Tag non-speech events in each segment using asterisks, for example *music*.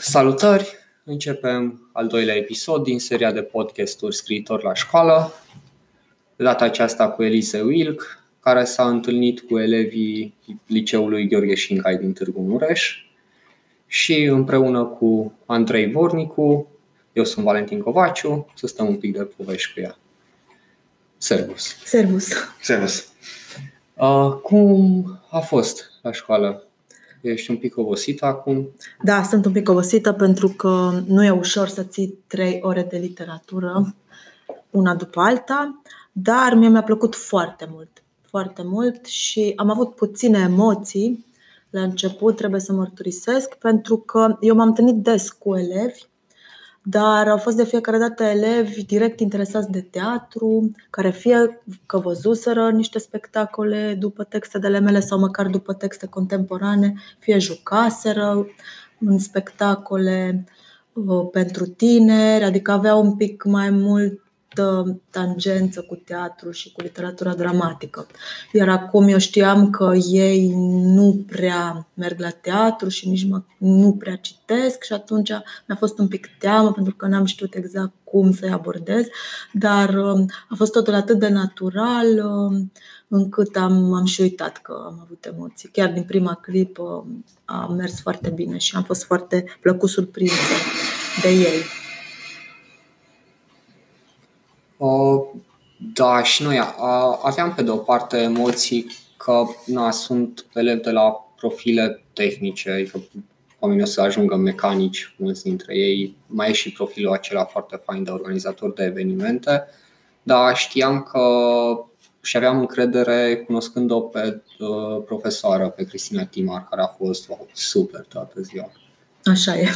Salutări! Începem al doilea episod din seria de podcasturi Scriitor la școală. De data aceasta cu Elise Wilk, care s-a întâlnit cu elevii liceului Gheorghe Șincai din Târgu Mureș și împreună cu Andrei Vornicu, eu sunt Valentin Covaciu, să stăm un pic de povești cu ea. Servus! Servus! Servus! Uh, cum a fost la școală? Ești un pic obosită acum? Da, sunt un pic obosită pentru că nu e ușor să ții trei ore de literatură una după alta, dar mie mi-a plăcut foarte mult, foarte mult și am avut puține emoții la început, trebuie să mărturisesc, pentru că eu m-am întâlnit des cu elevi dar au fost de fiecare dată elevi direct interesați de teatru, care fie că văzuseră niște spectacole după textele mele sau măcar după texte contemporane, fie jucaseră în spectacole uh, pentru tineri, adică aveau un pic mai mult tangență cu teatru și cu literatura dramatică. Iar acum eu știam că ei nu prea merg la teatru și nici mă, nu prea citesc și atunci mi-a fost un pic teamă pentru că n-am știut exact cum să-i abordez, dar um, a fost totul atât de natural um, încât am, am și uitat că am avut emoții. Chiar din prima clipă a mers foarte bine și am fost foarte plăcut surprinsă de ei. Da, și noi aveam pe de o parte emoții că na, sunt elevi de la profile tehnice, adică oamenii o să ajungă mecanici, mulți dintre ei. Mai e și profilul acela foarte fain de organizator de evenimente, dar știam că și aveam încredere cunoscând-o pe uh, profesoară, pe Cristina Timar, care a fost wow, super toată ziua. Așa e.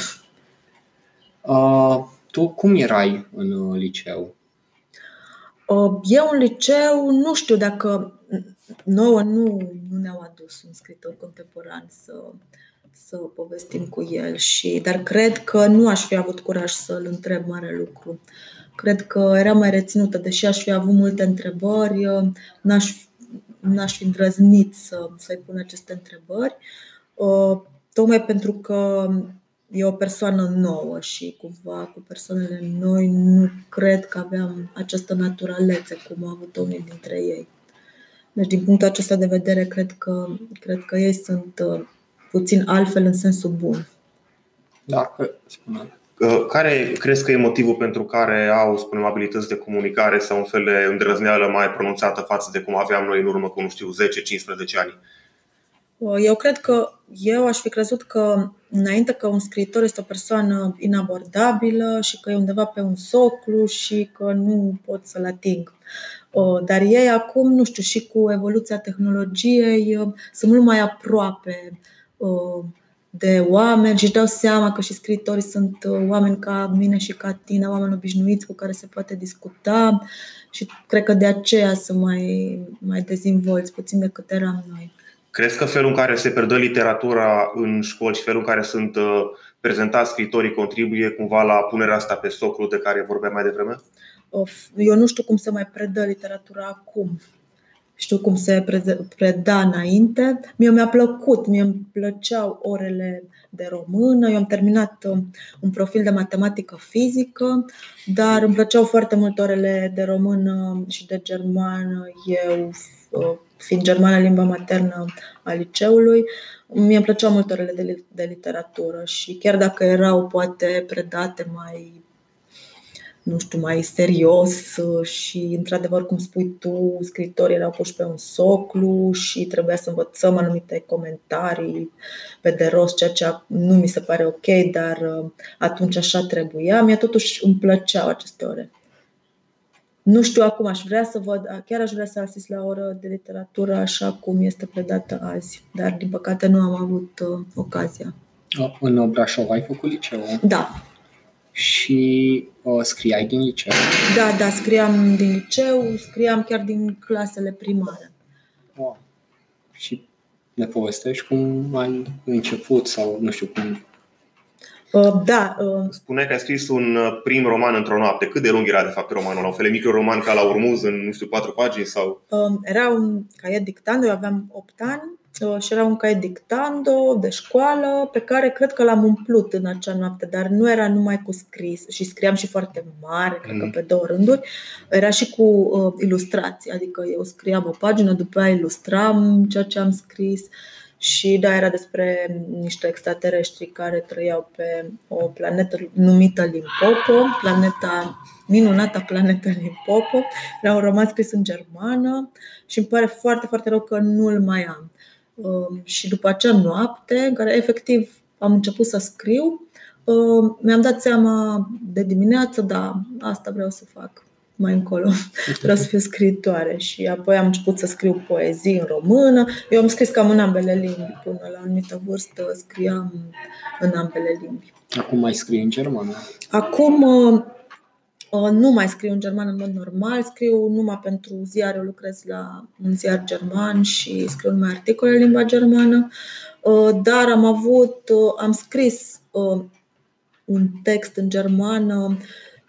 Uh, tu cum erai în uh, liceu? Eu în liceu nu știu dacă nouă nu, nu ne-au adus un scriitor contemporan să, să povestim cu el, și, dar cred că nu aș fi avut curaj să-l întreb mare lucru. Cred că era mai reținută, deși aș fi avut multe întrebări, n-aș, n-aș fi îndrăznit să, să-i pun aceste întrebări, tocmai pentru că e o persoană nouă și cumva cu persoanele noi nu cred că aveam această naturalețe cum au avut unii dintre ei. Deci din punctul acesta de vedere cred că, cred că ei sunt uh, puțin altfel în sensul bun. Da, spune. Uh, care crezi că e motivul pentru care au, spunem, abilități de comunicare sau un fel de îndrăzneală mai pronunțată față de cum aveam noi în urmă cu, nu știu, 10-15 ani? Uh, eu cred că eu aș fi crezut că înainte că un scriitor este o persoană inabordabilă și că e undeva pe un soclu și că nu pot să-l ating. Dar ei acum, nu știu, și cu evoluția tehnologiei sunt mult mai aproape de oameni și își dau seama că și scriitorii sunt oameni ca mine și ca tine, oameni obișnuiți cu care se poate discuta și cred că de aceea sunt mai, mai dezvolți puțin decât eram noi. Crezi că felul în care se predă literatura în școli și felul în care sunt uh, prezentați scritorii contribuie cumva la punerea asta pe soclu de care vorbeam mai devreme? Eu nu știu cum se mai predă literatura acum. Știu cum se preda înainte. Mie mi-a plăcut, mie îmi plăceau orele de română. Eu am terminat uh, un profil de matematică fizică, dar îmi plăceau foarte mult orele de română și de germană. Eu uh, fiind germană limba maternă a liceului, mie îmi plăceau mult orele de, de literatură și chiar dacă erau poate predate mai nu știu, mai serios și, într-adevăr, cum spui tu, scritorii erau puși pe un soclu și trebuia să învățăm anumite comentarii pe de rost, ceea ce nu mi se pare ok, dar atunci așa trebuia. Mie totuși îmi plăceau aceste ore. Nu știu acum, aș vrea să văd, chiar aș vrea să asist la o oră de literatură așa cum este predată azi, dar din păcate nu am avut uh, ocazia. În Brașov ai făcut liceu? Da. Și uh, scriai din liceu? Da, da, scriam din liceu, scriam chiar din clasele primare. Wow. Și ne povestești cum ai început sau nu știu cum Uh, da. Uh, Spune că ai scris un uh, prim roman într-o noapte. Cât de lung era de fapt romanul ăla? Un fel de micro-roman ca la Urmuz în, nu știu, patru pagini? sau? Um, era un caiet dictand, eu aveam 8 ani uh, și era un cai dictando de școală pe care cred că l-am umplut în acea noapte, dar nu era numai cu scris și scriam și foarte mare, cred că Mm. pe două rânduri, era și cu uh, ilustrații, adică eu scriam o pagină, după aia ilustram ceea ce am scris și da, era despre niște extraterestri care trăiau pe o planetă numită Limpopo, planeta minunata planetă Limpopo. Era un roman scris în germană și îmi pare foarte, foarte rău că nu-l mai am. Um, Și după acea noapte, în care efectiv am început să scriu, um, mi-am dat seama de dimineață, da, asta vreau să fac mai încolo. *laughs* Vreau să fiu scriitoare și apoi am început să scriu poezii în română. Eu am scris cam în ambele limbi. Până la o anumită vârstă scriam în ambele limbi. Acum mai scrii în germană. Acum uh, uh, nu mai scriu în germană în mod normal, scriu numai pentru ziare, eu lucrez la un ziar german și scriu numai articole în limba germană, Uh, dar am avut, uh, am scris uh, un text în germană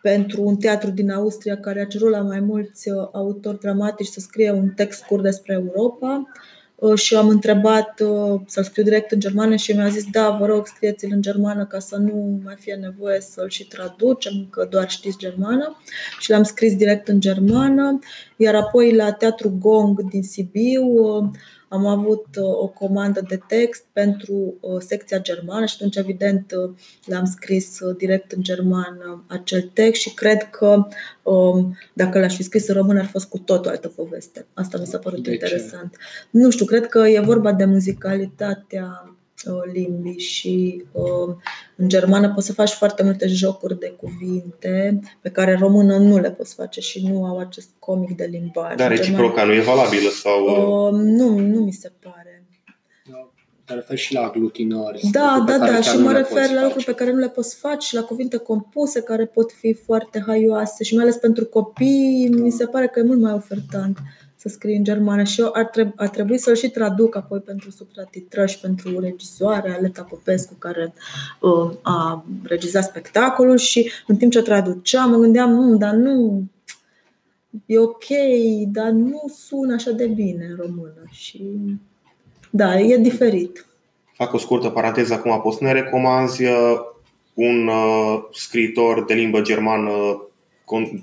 pentru un teatru din Austria care a cerut la mai mulți uh, autori dramatici să scrie un text scurt despre Europa. Uh, și am întrebat uh, să scriu direct în germană și mi-a zis da, vă rog, scrieți-l în germană ca să nu mai fie nevoie să-l și traducem, că doar știți germană. Și l-am scris direct în germană, iar apoi la Teatru Gong din Sibiu uh, am avut uh, o comandă de text pentru uh, secția germană și atunci evident uh, l-am scris uh, direct în germană acel text și cred că um, dacă l-aș fi scris în română ar fi fost cu tot o altă poveste. Asta mi s-a părut De ce? interesant. Nu știu, cred că e vorba de muzicalitatea uh, limbii și uh, în germană poți să faci foarte multe jocuri de cuvinte pe care în română nu le poți face și nu au acest comic de limbaj. Dar În germană- reciproca nu e valabilă sau... uh, Uh, nu, nu mi se pare. Te referi și la aglutinări. Da, lucruri da, pe care da, chiar și nu mă le refer poți la lucruri face. pe care nu le poți face și la cuvinte compuse care pot fi foarte haioase și mai ales pentru copii, mi se pare că e mult mai ofertant să scrii în germană și eu ar, trebui, ar trebui să-l și traduc apoi pentru subtitrări și pentru regizoare, Aleta Popescu, care uh, a regizat spectacolul și în timp ce traduceam mă gândeam, nu, dar nu, e ok, dar nu sună așa de bine în română și da, e diferit. Fac o scurtă paranteză acum. Poți să ne recomanzi uh, un uh, scriitor de limbă germană, con-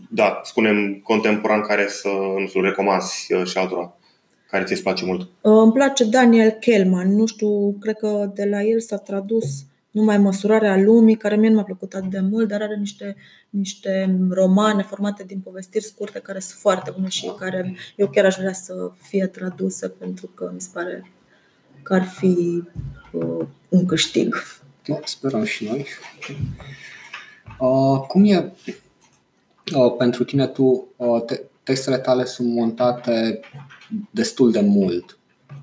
da, spunem contemporan, care să, nu știu, recomanzi uh, și altora, care ți-ți place mult? Uh, Îmi place Daniel Kellman. Nu știu, cred că de la el s-a tradus numai Măsurarea lumii, care mie nu mi-a plăcut atât de mult, dar are niște, niște romane formate din povestiri scurte care sunt foarte bune și care eu chiar aș vrea să fie traduse pentru că mi se pare că ar fi uh, un câștig. Da, sperăm și noi. Uh, cum e uh, pentru tine tu, uh, te- textele tale sunt montate destul de mult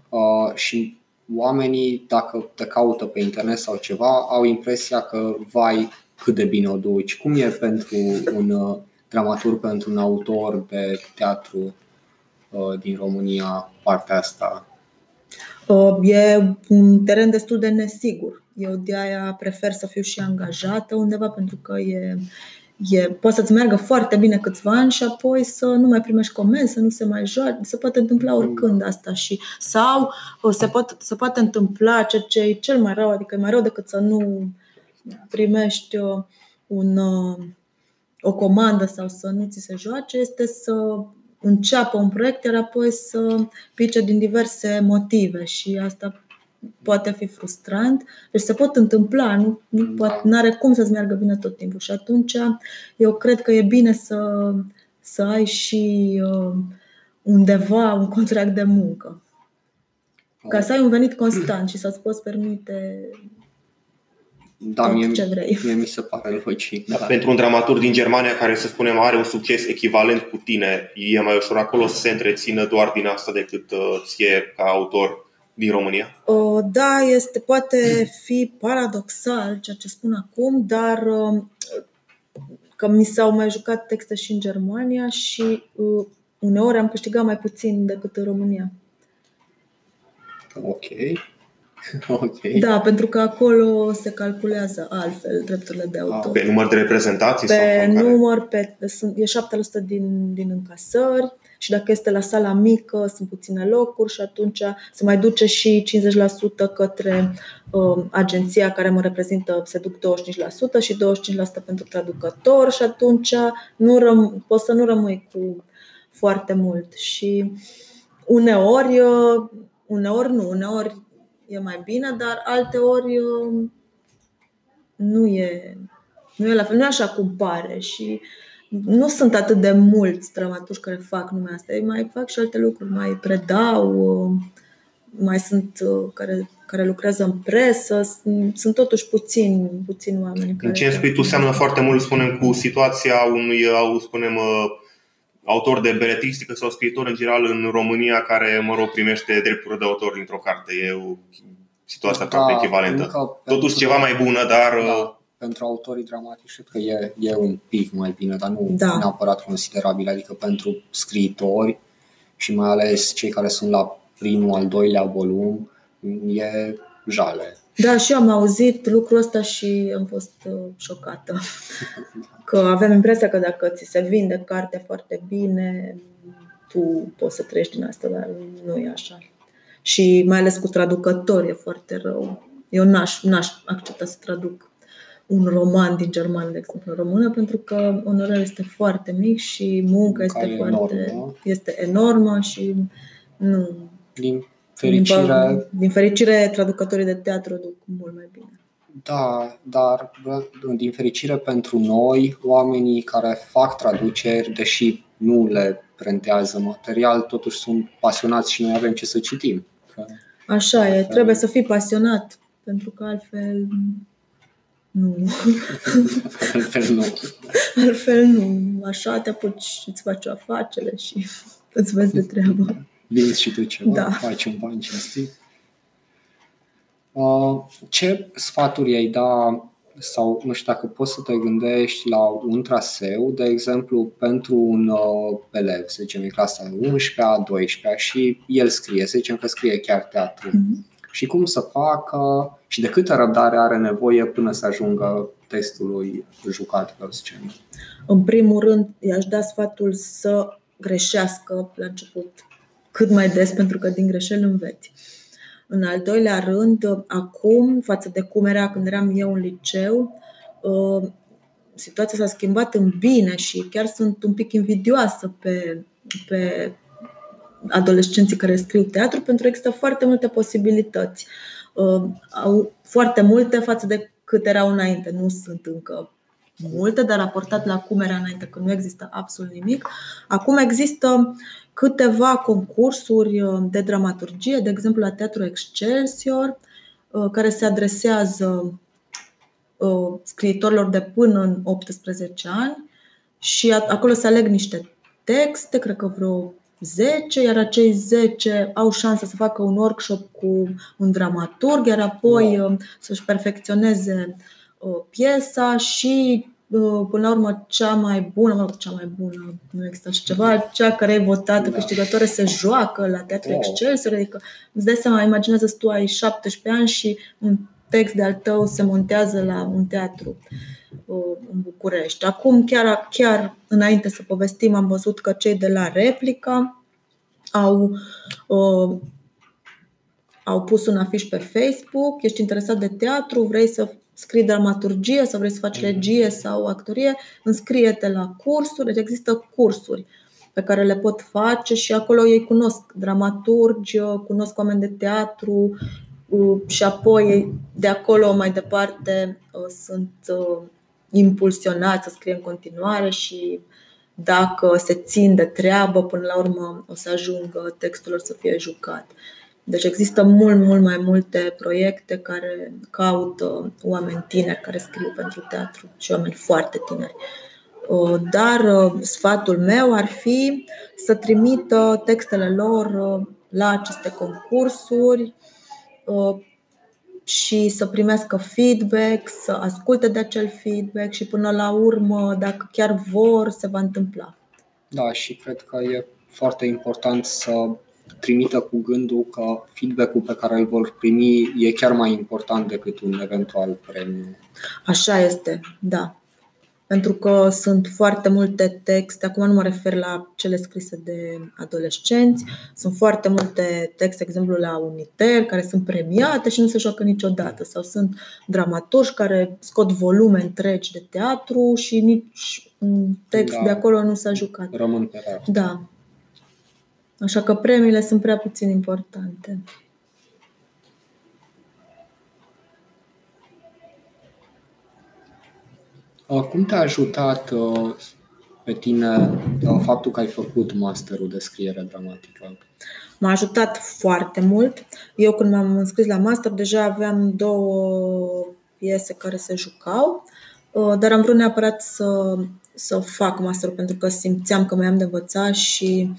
uh, și oamenii, dacă te caută pe internet sau ceva, au impresia că, vai, cât de bine o duci. Cum e pentru un uh, dramaturg, pentru un autor de teatru uh, din România partea asta? Uh, E un teren destul de nesigur. Eu de aia prefer să fiu și angajată undeva pentru că e, e, poate să-ți meargă foarte bine câțiva ani și apoi să nu mai primești comenzi, să nu se mai joace. Se poate întâmpla oricând asta și sau uh, se, pot, se poate întâmpla ceea ce e cel mai rău, adică e mai rău decât să nu primești uh, un, uh, o comandă sau să nu ți se joace, este să înceapă un proiect, iar apoi să pice din diverse motive și asta poate fi frustrant. Deci se pot întâmpla, nu, nu are cum să-ți meargă bine tot timpul. Și atunci eu cred că e bine să, să ai și uh, undeva un contract de muncă. Ca să ai un venit constant și să-ți poți permite Da, tot mie, ce vrei. mie mi se pare logic. Da. Da. Pentru un dramaturg din Germania care, să spunem, are un succes echivalent cu tine, e mai ușor acolo să se întrețină doar din asta decât uh, ție ca autor din România? Uh, Da, este, poate fi paradoxal ceea ce spun acum, dar uh, că mi s-au mai jucat texte și în Germania și uh, uneori am câștigat mai puțin decât în România. Ok. *laughs* ok. Da, pentru că acolo se calculează altfel drepturile de autor. Pe număr de reprezentații? sau Pe cam care? număr, pe, sunt, e 7% din, din încasări și dacă este la sala mică sunt puține locuri și atunci se mai duce și 50% către uh, agenția care mă reprezintă, se duc 25% și 25% pentru traducător și atunci nu răm- poți să nu rămâi cu foarte mult. Și uneori, uh, uneori nu, uneori e mai bine, dar alte ori uh, nu e, nu e la fel, nu e așa cum pare și nu sunt atât de mulți dramaturgi care fac numai asta. Ei mai fac și alte lucruri, mai predau, mai sunt uh, care, care lucrează în presă, sunt totuși puțini, puțini oameni. Care ce spui tu seamănă foarte mult, spunem, cu situația unui, au, spunem, uh, autor de beletristică sau scriitor în general în România care, mă rog, primește drepturi de autor dintr-o carte. E o situație da, aproape echivalentă. Totuși ceva mai bună, dar... Da, uh, pentru autorii dramatici cred că e, e un pic mai bine, dar nu da. neapărat considerabil. Adică pentru scriitori și mai ales cei care sunt la primul, al doilea volum, e jale. Da, și eu am auzit lucrul ăsta și am fost uh, șocată. *laughs* Că avem impresia că dacă ți se vinde cartea foarte bine, tu poți să treci din asta, dar nu e așa. Și mai ales cu traducători e foarte rău. Eu n-aș, n-aș accepta să traduc un roman din germană, de exemplu, în română, pentru că onorul este foarte mic și munca este Care foarte enormă. este enormă și nu. Din fericire. Din, din fericire, traducătorii de teatru duc mult mai bine. Da, dar din fericire pentru noi, oamenii care fac traduceri, deși nu le prentează material, totuși sunt pasionați și noi avem ce să citim. Că, Așa e, trebuie să fii pasionat, pentru că altfel nu. *laughs* Altfel nu. Altfel nu. Așa te apuci și îți faci o afacere și îți vezi de treabă. Vinzi și tu ceva, da. faci un bani cinstit. Uh, ce sfaturi ai da sau nu știu dacă poți să te gândești la un traseu, de exemplu, pentru un uh, elev, să zicem, în clasa 11-a, 12 și el scrie, să zicem că scrie chiar teatru. Mm-hmm și cum să facă și de câtă răbdare are nevoie până să ajungă textului jucat pe scenă. În primul rând, i-aș da sfatul să greșească la început cât mai des, pentru că din greșeli înveți. În al doilea rând, acum, față de cum era când eram eu în liceu, uh, situația s-a schimbat în bine și chiar sunt un pic invidioasă pe, pe adolescenții care scriu teatru, pentru că există foarte multe posibilități. Uh, au foarte multe față de cât erau înainte. Nu sunt încă multe, dar raportat la cum era înainte, că nu există absolut nimic. Acum există câteva concursuri uh, de dramaturgie, de exemplu la Teatru Excelsior, uh, care se adresează scriitorilor de până în 18 ani și acolo se aleg niște texte, cred că vreo 10, iar acei 10 au șansa să facă un workshop cu un dramaturg, iar apoi wow. Uh, să-și perfecționeze uh, piesa și uh, până la urmă cea mai bună, mă cea mai bună, nu există așa ceva, cea care e votată da. câștigătoare se joacă la Teatru wow. Excelsior, adică îți dai seama, imaginează tu ai 17 ani și un text de-al tău se montează la un teatru în București. Acum, chiar, chiar înainte să povestim, am văzut că cei de la Replica au, uh, au pus un afiș pe Facebook, ești interesat de teatru, vrei să scrii dramaturgie sau vrei să faci mhm. regie sau actorie, înscrie-te la cursuri, deci există cursuri pe care le pot face și acolo ei cunosc dramaturgi, cunosc oameni de teatru și apoi de acolo mai departe uh, sunt uh, impulsionați să scrie în continuare și dacă se țin de treabă, până la urmă o să ajungă textul lor să fie jucat. Deci există mult, mult mai multe proiecte care caută oameni tineri care scriu pentru teatru și oameni foarte tineri. Dar sfatul meu ar fi să trimită textele lor la aceste concursuri și să primească feedback, să asculte de acel feedback și până la urmă, dacă chiar vor, se va întâmpla. Da, și cred că e foarte important să trimită cu gândul că feedback-ul pe care îl vor primi e chiar mai important decât un eventual premiu. Așa este, da. Pentru că sunt foarte multe texte, acum nu mă refer la cele scrise de adolescenți, sunt foarte multe texte, exemplu la Uniter, care sunt premiate și nu se joacă niciodată, sau sunt dramaturgi care scot volume întregi de teatru și nici un text da. de acolo nu s-a jucat. Rămân pe rar. Da. Așa că premiile sunt prea puțin importante. Cum te-a ajutat uh, pe tine uh, faptul că ai făcut masterul de scriere dramatică? M-a ajutat foarte mult. Eu când m-am înscris la master deja aveam două piese care se jucau, uh, dar am vrut neapărat să, să fac masterul pentru că simțeam că mai am de învățat și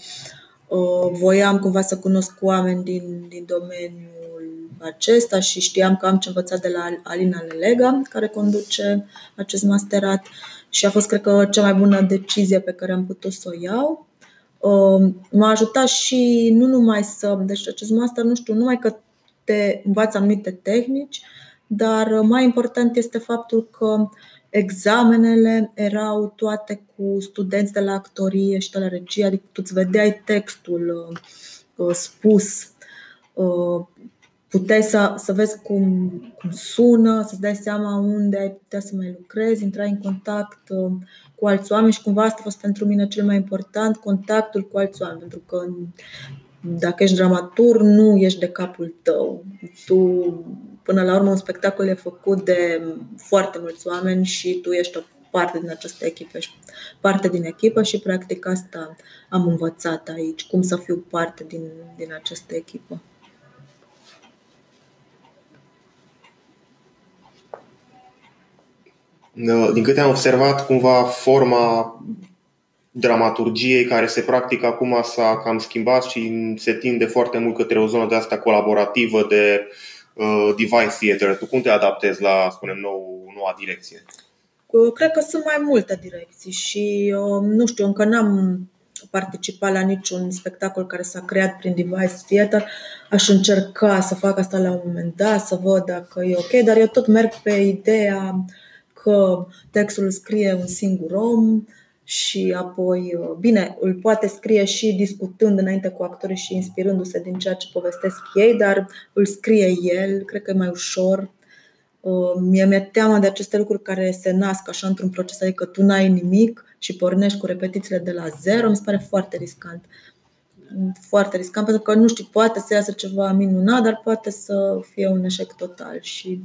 voiam cumva să cunosc oameni din, din domeniu acesta și știam că am ce învățat de la Alina Lelega, care conduce acest masterat și a fost, cred că, cea mai bună decizie pe care am putut să o iau. Um, m-a ajutat și nu numai să. Deci, acest master, nu știu, numai că te învață anumite tehnici, dar mai important este faptul că examenele erau toate cu studenți de la actorie și de la regie, adică tu îți vedeai textul uh, spus uh, puteai să, să vezi cum, cum sună, să-ți dai seama unde ai putea să mai lucrezi, intrai în contact uh, cu alți oameni și cumva asta a fost pentru mine cel mai important, contactul cu alți oameni, pentru că dacă ești dramatur, nu ești de capul tău. Tu, până la urmă, un spectacol e făcut de foarte mulți oameni și tu ești o parte din această echipă, parte din echipă și practic asta am învățat aici, cum să fiu parte din, din această echipă. Din câte am observat, cumva forma dramaturgiei care se practică acum s-a cam schimbat și se tinde foarte mult către o zonă de asta colaborativă de uh, device theater. Tu cum te adaptezi la, spunem, nou, noua direcție? Cred că sunt mai multe direcții și uh, nu știu, încă n-am participat la niciun spectacol care s-a creat prin device theater. Aș încerca să fac asta la un moment dat, să văd dacă e ok, dar eu tot merg pe ideea uh, că textul scrie un singur om și apoi, uh, bine, îl poate scrie și discutând înainte cu actorii și inspirându-se din ceea ce povestesc ei, dar îl scrie el, cred că e mai ușor. Uh, mie mi-e teamă de aceste lucruri care se nasc așa într-un proces, adică tu n-ai nimic și pornești cu repetițiile de la zero, mi se pare foarte riscant. Foarte riscant pentru că nu știu, poate să iasă ceva minunat, dar poate să fie un eșec total și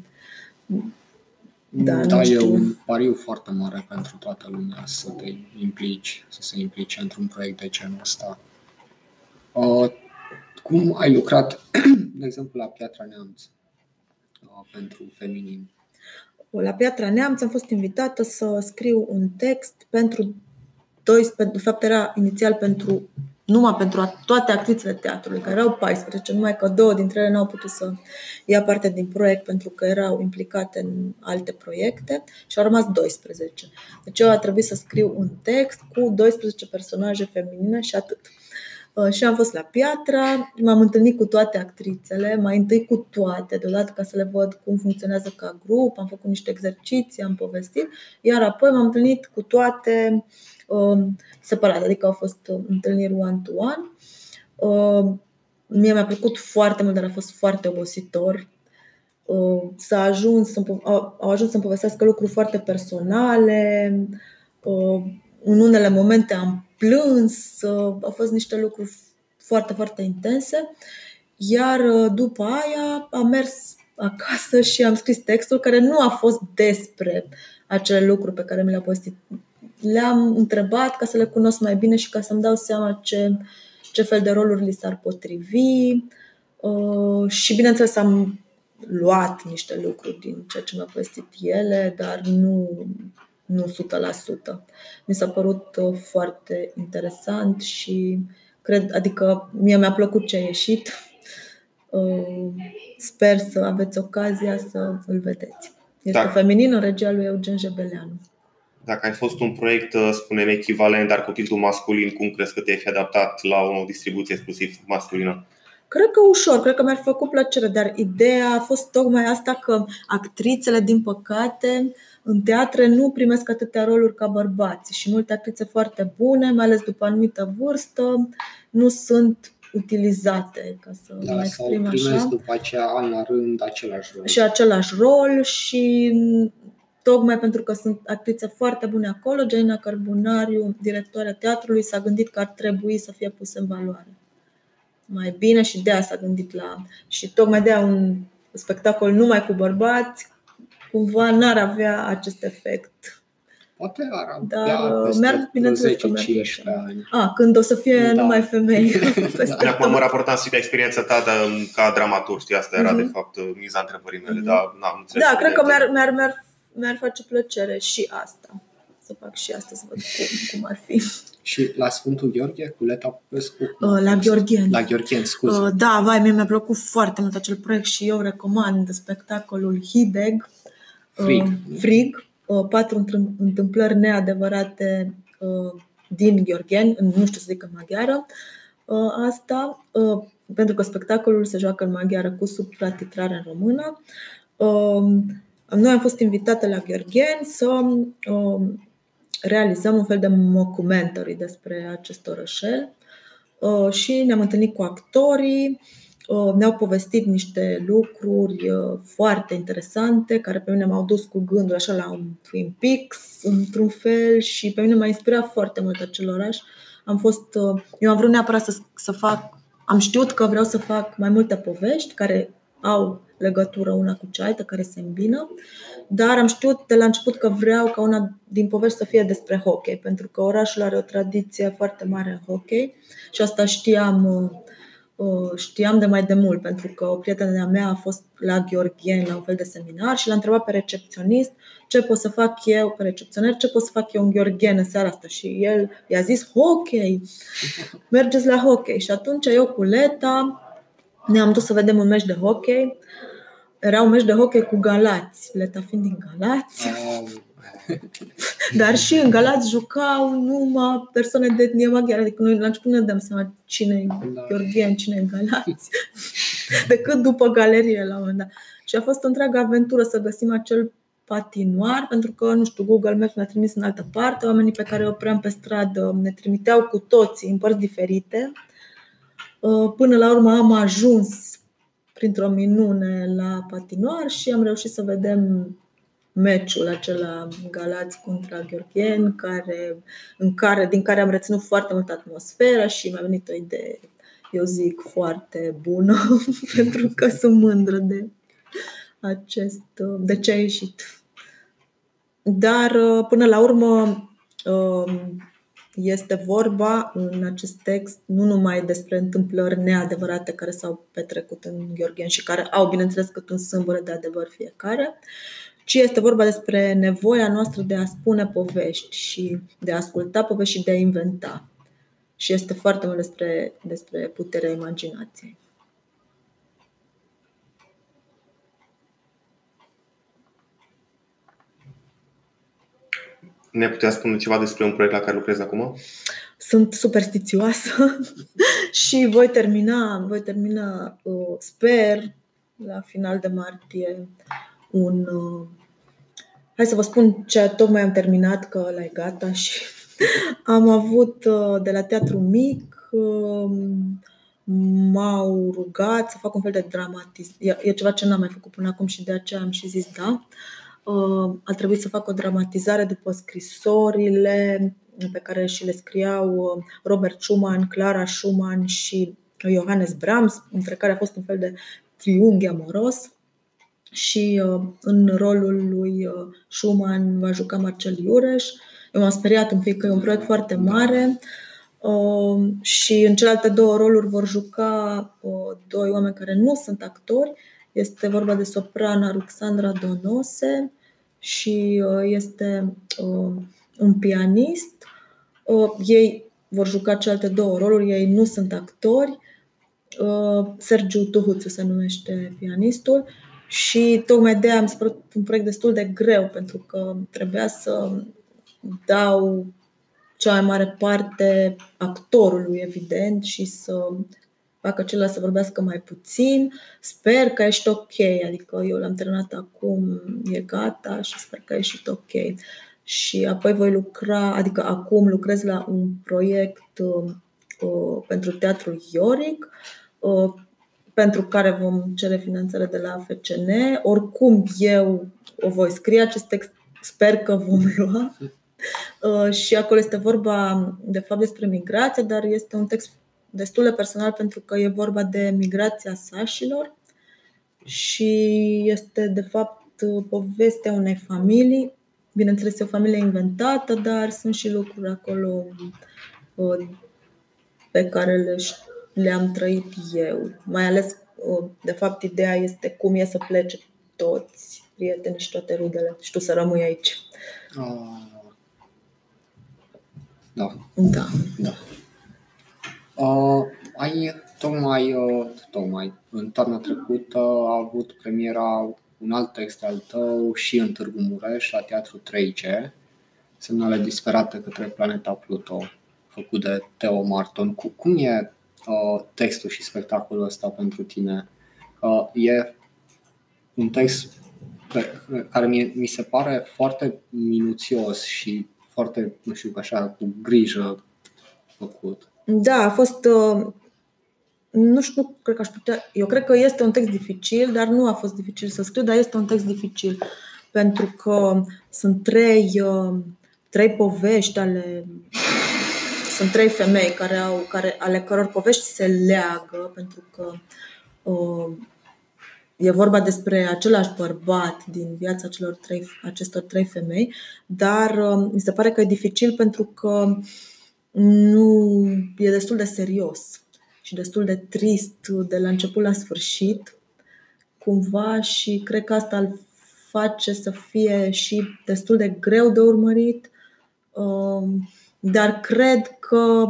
da, da e un pariu foarte mare pentru toată lumea să te implici, să se implice într-un proiect de genul ăsta. Uh, cum ai lucrat, *clears throat* de exemplu, la Piatra Neamț uh, pentru feminin? La Piatra Neamț am fost invitată să scriu un text pentru 12, de fapt era inițial pentru numai pentru toate actrițele teatrului, care erau 14, numai că două dintre ele n-au putut să ia parte din proiect pentru că erau implicate în alte proiecte și au rămas 12. Deci eu a trebuit să scriu un text cu 12 personaje feminine și atât. Uh, și am fost la Piatra, m-am întâlnit cu toate actrițele, mai întâi cu toate, deodată ca să le văd cum funcționează ca grup, am făcut niște exerciții, am povestit, iar apoi m-am întâlnit cu toate Um, separate, adică au fost um, întâlniri one-to-one. Um, mie mi-a plăcut foarte mult, dar a fost foarte obositor. S-a ajuns, au ajuns să-mi povestească lucruri foarte personale. În unele momente am plâns, au fost niște lucruri foarte, foarte intense. Iar uh, după aia am mers acasă și am scris textul care nu a fost despre acele lucruri pe care mi le-a povestit le-am întrebat ca să le cunosc mai bine și ca să-mi dau seama ce, ce fel de roluri li s-ar potrivi. Uh, și bineînțeles am luat niște lucruri din ceea ce mi-au povestit ele, dar nu, nu 100%. Mi s-a părut uh, foarte interesant și cred, adică mie mi-a plăcut ce a ieșit. Uh, sper să aveți ocazia să îl vedeți. Este da. feminin în regia lui Eugen Jebeleanu. Dacă ai fost un proiect, uh, spunem, echivalent, dar cu titlu masculin, cum crezi că te-ai fi adaptat la o distribuție exclusiv masculină? Cred că ușor, cred că mi-ar făcut plăcere, dar ideea a fost tocmai asta că actrițele, din păcate, în teatre nu primesc atâtea roluri ca bărbații și multe actrițe foarte bune, mai ales după anumită vârstă, nu sunt utilizate, ca să Da, mă sau exprim primesc așa. după aceea an la rând același rol. Și același rol și tocmai pentru că sunt actrițe foarte bune acolo, Gina Carbonariu, directoarea teatrului, s-a gândit că ar trebui să fie pus în valoare mai bine și de asta s-a gândit la... Și tocmai de un spectacol numai cu bărbați, cumva n-ar avea acest efect. Poate ar Dar, avea uh, peste merg, bineînțeles că 10-15 merg ani. A, când o să fie Da. numai femei. *laughs* peste De acum mă tot. raportam și la experiența ta de, ca dramaturg, știi, asta era Mhm. de fapt miza întrebării mele, Mhm. dar n-am înțeles. Da, cred că evident. mi-ar, mi-ar, mi-ar, mi-ar face plăcere și asta. Să fac și asta, să văd cum, cum ar fi. Și la Sfântul Gheorghe, cu Leta Popescu? cum a Uh, La fost? Gheorgheni. La Gheorghen, scuze. Uh, Da, vai, mie mi-a plăcut foarte mult acel proiect și eu recomand spectacolul Hideg, uh, Frig. Frig uh, patru întâm- întâmplări neadevărate uh, din Gheorgheni, în- nu știu să zic în maghiară, uh, asta, uh, pentru că spectacolul se joacă în maghiară cu subtitrare în română. Uh, Noi am fost invitate la Gheorgheni să uh, realizăm un fel de mockumentary despre acest orășel Uh, și ne-am întâlnit cu actorii, uh, ne-au povestit niște lucruri uh, foarte interesante care pe mine m-au dus cu gândul așa la un Twin Peaks într-un fel și pe mine m-a inspirat foarte mult acel oraș. Am fost, uh, eu am vrut neapărat să, să fac, am știut că vreau să fac mai multe povești care au legătură una cu cealaltă, care se îmbină, dar am știut de la început că vreau ca una din povești să fie despre hockey, pentru că orașul are o tradiție foarte mare în hockey și asta știam, uh, uh, știam de mai de mult, pentru că o prietenă de-a mea a fost la Gheorgheni la un fel de seminar și l-a întrebat pe recepționist ce pot să fac eu, pe recepționer, ce pot să fac eu în Gheorgheni în seara asta. Și el i-a zis hockey, *laughs* mergeți la hockey. Și atunci eu cu Leta ne-am dus să vedem un meci de hockey. Era un meci de hockey cu Galați, Leta fiind din Galați. Uh, *laughs* *laughs* Dar și în Galați jucau numai persoane de etnie maghiară. Adică noi la început ne dăm seama cine e Da. Gheorghen, cine e Galați. *laughs* Decât după galerie la un moment dat. Și a fost o întreagă aventură să găsim acel patinoar, pentru că, nu știu, Google Maps ne-a trimis în altă parte, oamenii pe care îi opream pe stradă ne trimiteau cu toții în părți diferite. Uh, Până la urmă am ajuns printr-o minune la patinoar și am reușit să vedem meciul acela Galați contra Gheorgheni, care, în care, din care am reținut foarte mult atmosfera și mi-a venit o idee, eu zic, foarte bună, *laughs* pentru că sunt mândră de acest, de ce a ieșit. Dar, până la urmă, este vorba în acest text nu numai despre întâmplări neadevărate care s-au petrecut în Gheorgheni și care au, bineînțeles, cât un sâmbure de adevăr fiecare, ci este vorba despre nevoia noastră de a spune povești și de a asculta povești și de a inventa. Și este foarte mult despre, despre puterea imaginației. Ne putea spune ceva despre un proiect la care lucrezi acum? Sunt superstițioasă *laughs* și voi termina, voi termina, uh, sper, la final de martie, un. Uh, hai să vă spun ce tocmai am terminat, că ăla e gata *laughs* și am avut uh, de la teatru mic. M-au rugat să fac un fel de dramatiz. E ceva ce n-am mai făcut până acum și de aceea am și zis da. A trebuit să fac o dramatizare după scrisorile pe care și le scriau Robert Schumann, Clara Schumann și Johannes Brahms, între care a fost un fel de triunghi amoros. Și în rolul lui Schumann va juca Marcel Iureș. Eu m-am speriat un pic că e un proiect foarte mare și în celelalte două roluri vor juca doi oameni care nu sunt actori. Este vorba de soprana Ruxandra Donose și este un pianist. Ei vor juca celelalte două roluri, ei nu sunt actori. Sergiu Tuhuțu se numește pianistul și tocmai de am spus un proiect destul de greu pentru că trebuia să dau cea mai mare parte actorului, evident, și să facă celălalt să vorbească mai puțin. Sper că ești ok, adică eu l-am terminat acum, e gata și sper că ești ok. Și apoi voi lucra, adică acum lucrez la un proiect uh, pentru teatrul Ioric, uh, pentru care vom cere finanțare de la FCN. Oricum, eu o voi scrie acest text, sper că vom *laughs* lua. Uh, și acolo este vorba, de fapt, despre migrație, dar este un text destul de personal pentru că e vorba de migrația sașilor și este, de fapt, povestea unei familii. Bineînțeles, e o familie inventată, dar sunt și lucruri acolo uh, pe care le, le-am trăit eu. Mai ales, uh, de fapt, ideea este cum e să plece toți prietenii și toate rudele și tu să rămâi aici. Oh. Da. Da. da. Uh, ai tocmai, uh, tocmai în toamna trecută a avut premiera un alt text al tău și în Târgu Mureș, la Teatru 3C, Semnale disperate către planeta Pluto, făcut de Teo Marton. Cum e uh, textul și spectacolul ăsta pentru tine? Uh, e un text pe, care mi, mi se pare foarte minuțios și foarte, nu știu, așa, cu grijă făcut. Da, a fost. Uh, nu știu, cred că aș putea. Eu cred că este un text dificil, dar nu a fost dificil să scriu, dar este un text dificil. Pentru că sunt trei, uh, trei povești ale. Sunt trei femei care au, care, ale căror povești se leagă, pentru că uh, e vorba despre același bărbat din viața celor trei, acestor trei femei, dar uh, mi se pare că e dificil pentru că uh, nu e destul de serios și destul de trist de la început la sfârșit, cumva, și cred că asta îl face să fie și destul de greu de urmărit, um, dar cred că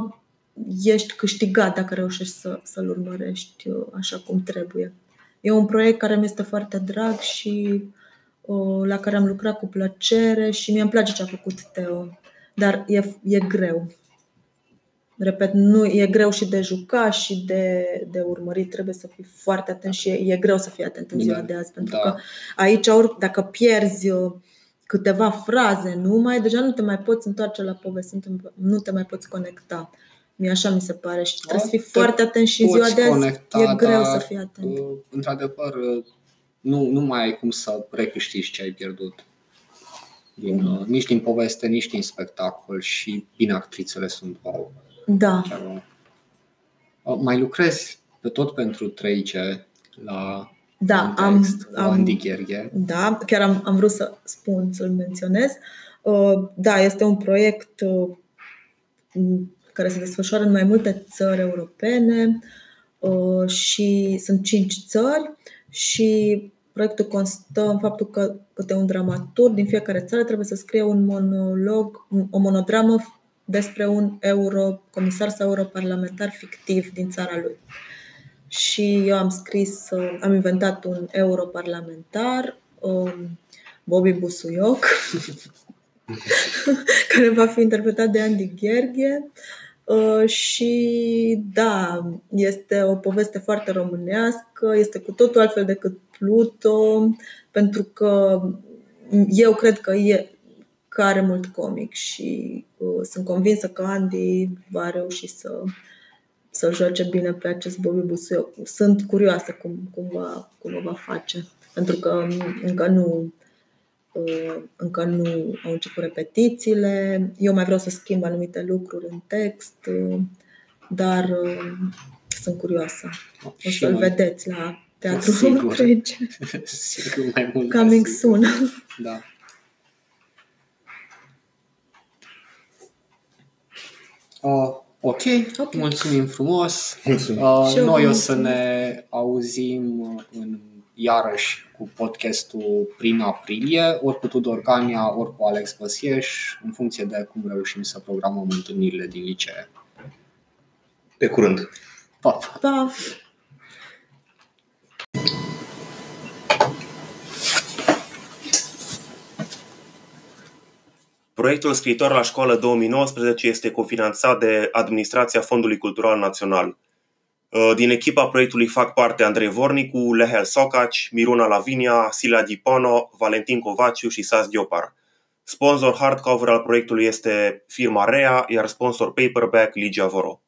ești câștigat dacă reușești să, să-l urmărești uh, așa cum trebuie. E un proiect care mi este foarte drag și uh, la care am lucrat cu plăcere și mie îmi place ce a făcut Teo, dar e, e greu. Repet, nu e greu și de juca și de, de urmărit, trebuie să fii foarte atent și e, e greu să fii atent în ziua de azi, pentru da. că aici, ori, dacă pierzi uh, câteva fraze numai, deja nu te mai poți întoarce la poveste, nu te mai poți conecta. Mie așa mi se pare și trebuie să fii foarte atent și în ziua de azi conecta, e greu să fii atent. Uh, într-adevăr, uh, nu, nu mai ai cum să recâștigi ce ai pierdut. Din, mm. Nici din poveste, nici din spectacol și bine actrițele sunt wow. Da. Mai lucrezi pe tot pentru 3C la da, am, am, Andy Gherghe. Da, chiar am, am vrut să spun, să-l menționez. Uh, da, este un proiect uh, care se desfășoară în mai multe țări europene uh, și sunt cinci țări și proiectul constă în faptul că câte un dramaturg din fiecare țară trebuie să scrie un monolog, o monodramă despre un euro, comisar sau europarlamentar fictiv din țara lui. Și eu am scris, uh, am inventat un europarlamentar, um, Bobby Busuioc, *laughs* care va fi interpretat de Andy Gherghe. Uh, și da, este o poveste foarte românească, este cu totul altfel decât Pluto, pentru că eu cred că e, că are mult comic și uh, sunt convinsă că Andy va reuși să, să joace bine pe acest Bobby Busuioc. Sunt curioasă cum, cum, va, cum o va face, pentru că încă nu uh, încă nu au început repetițiile. Eu mai vreau să schimb anumite lucruri în text, uh, dar uh, sunt curioasă. O să-l vedeți la teatrul Sigur. *laughs* *laughs* Sigur mai mult. Coming soon. Da. Uh, ok, okay, mulțumim frumos. Mulțumim. Uh, noi o să ne auzim în iarăși cu podcastul prin aprilie, ori cu Tudor Cania, ori cu Alex Văsieș, în funcție de cum reușim să programăm întâlnirile din licee. Pe curând! Pa! pa. Proiectul Scriitor la școală 2019 este cofinanțat de Administrația Fondului Cultural Național. Uh, din echipa proiectului fac parte Andrei Vornicu, Lehel Socaci, Miruna Lavinia, Sila Dipono, Valentin Covaciu și Sas Diopar. Sponsor hardcover al proiectului este firma Rea, iar sponsor paperback Ligia Voro.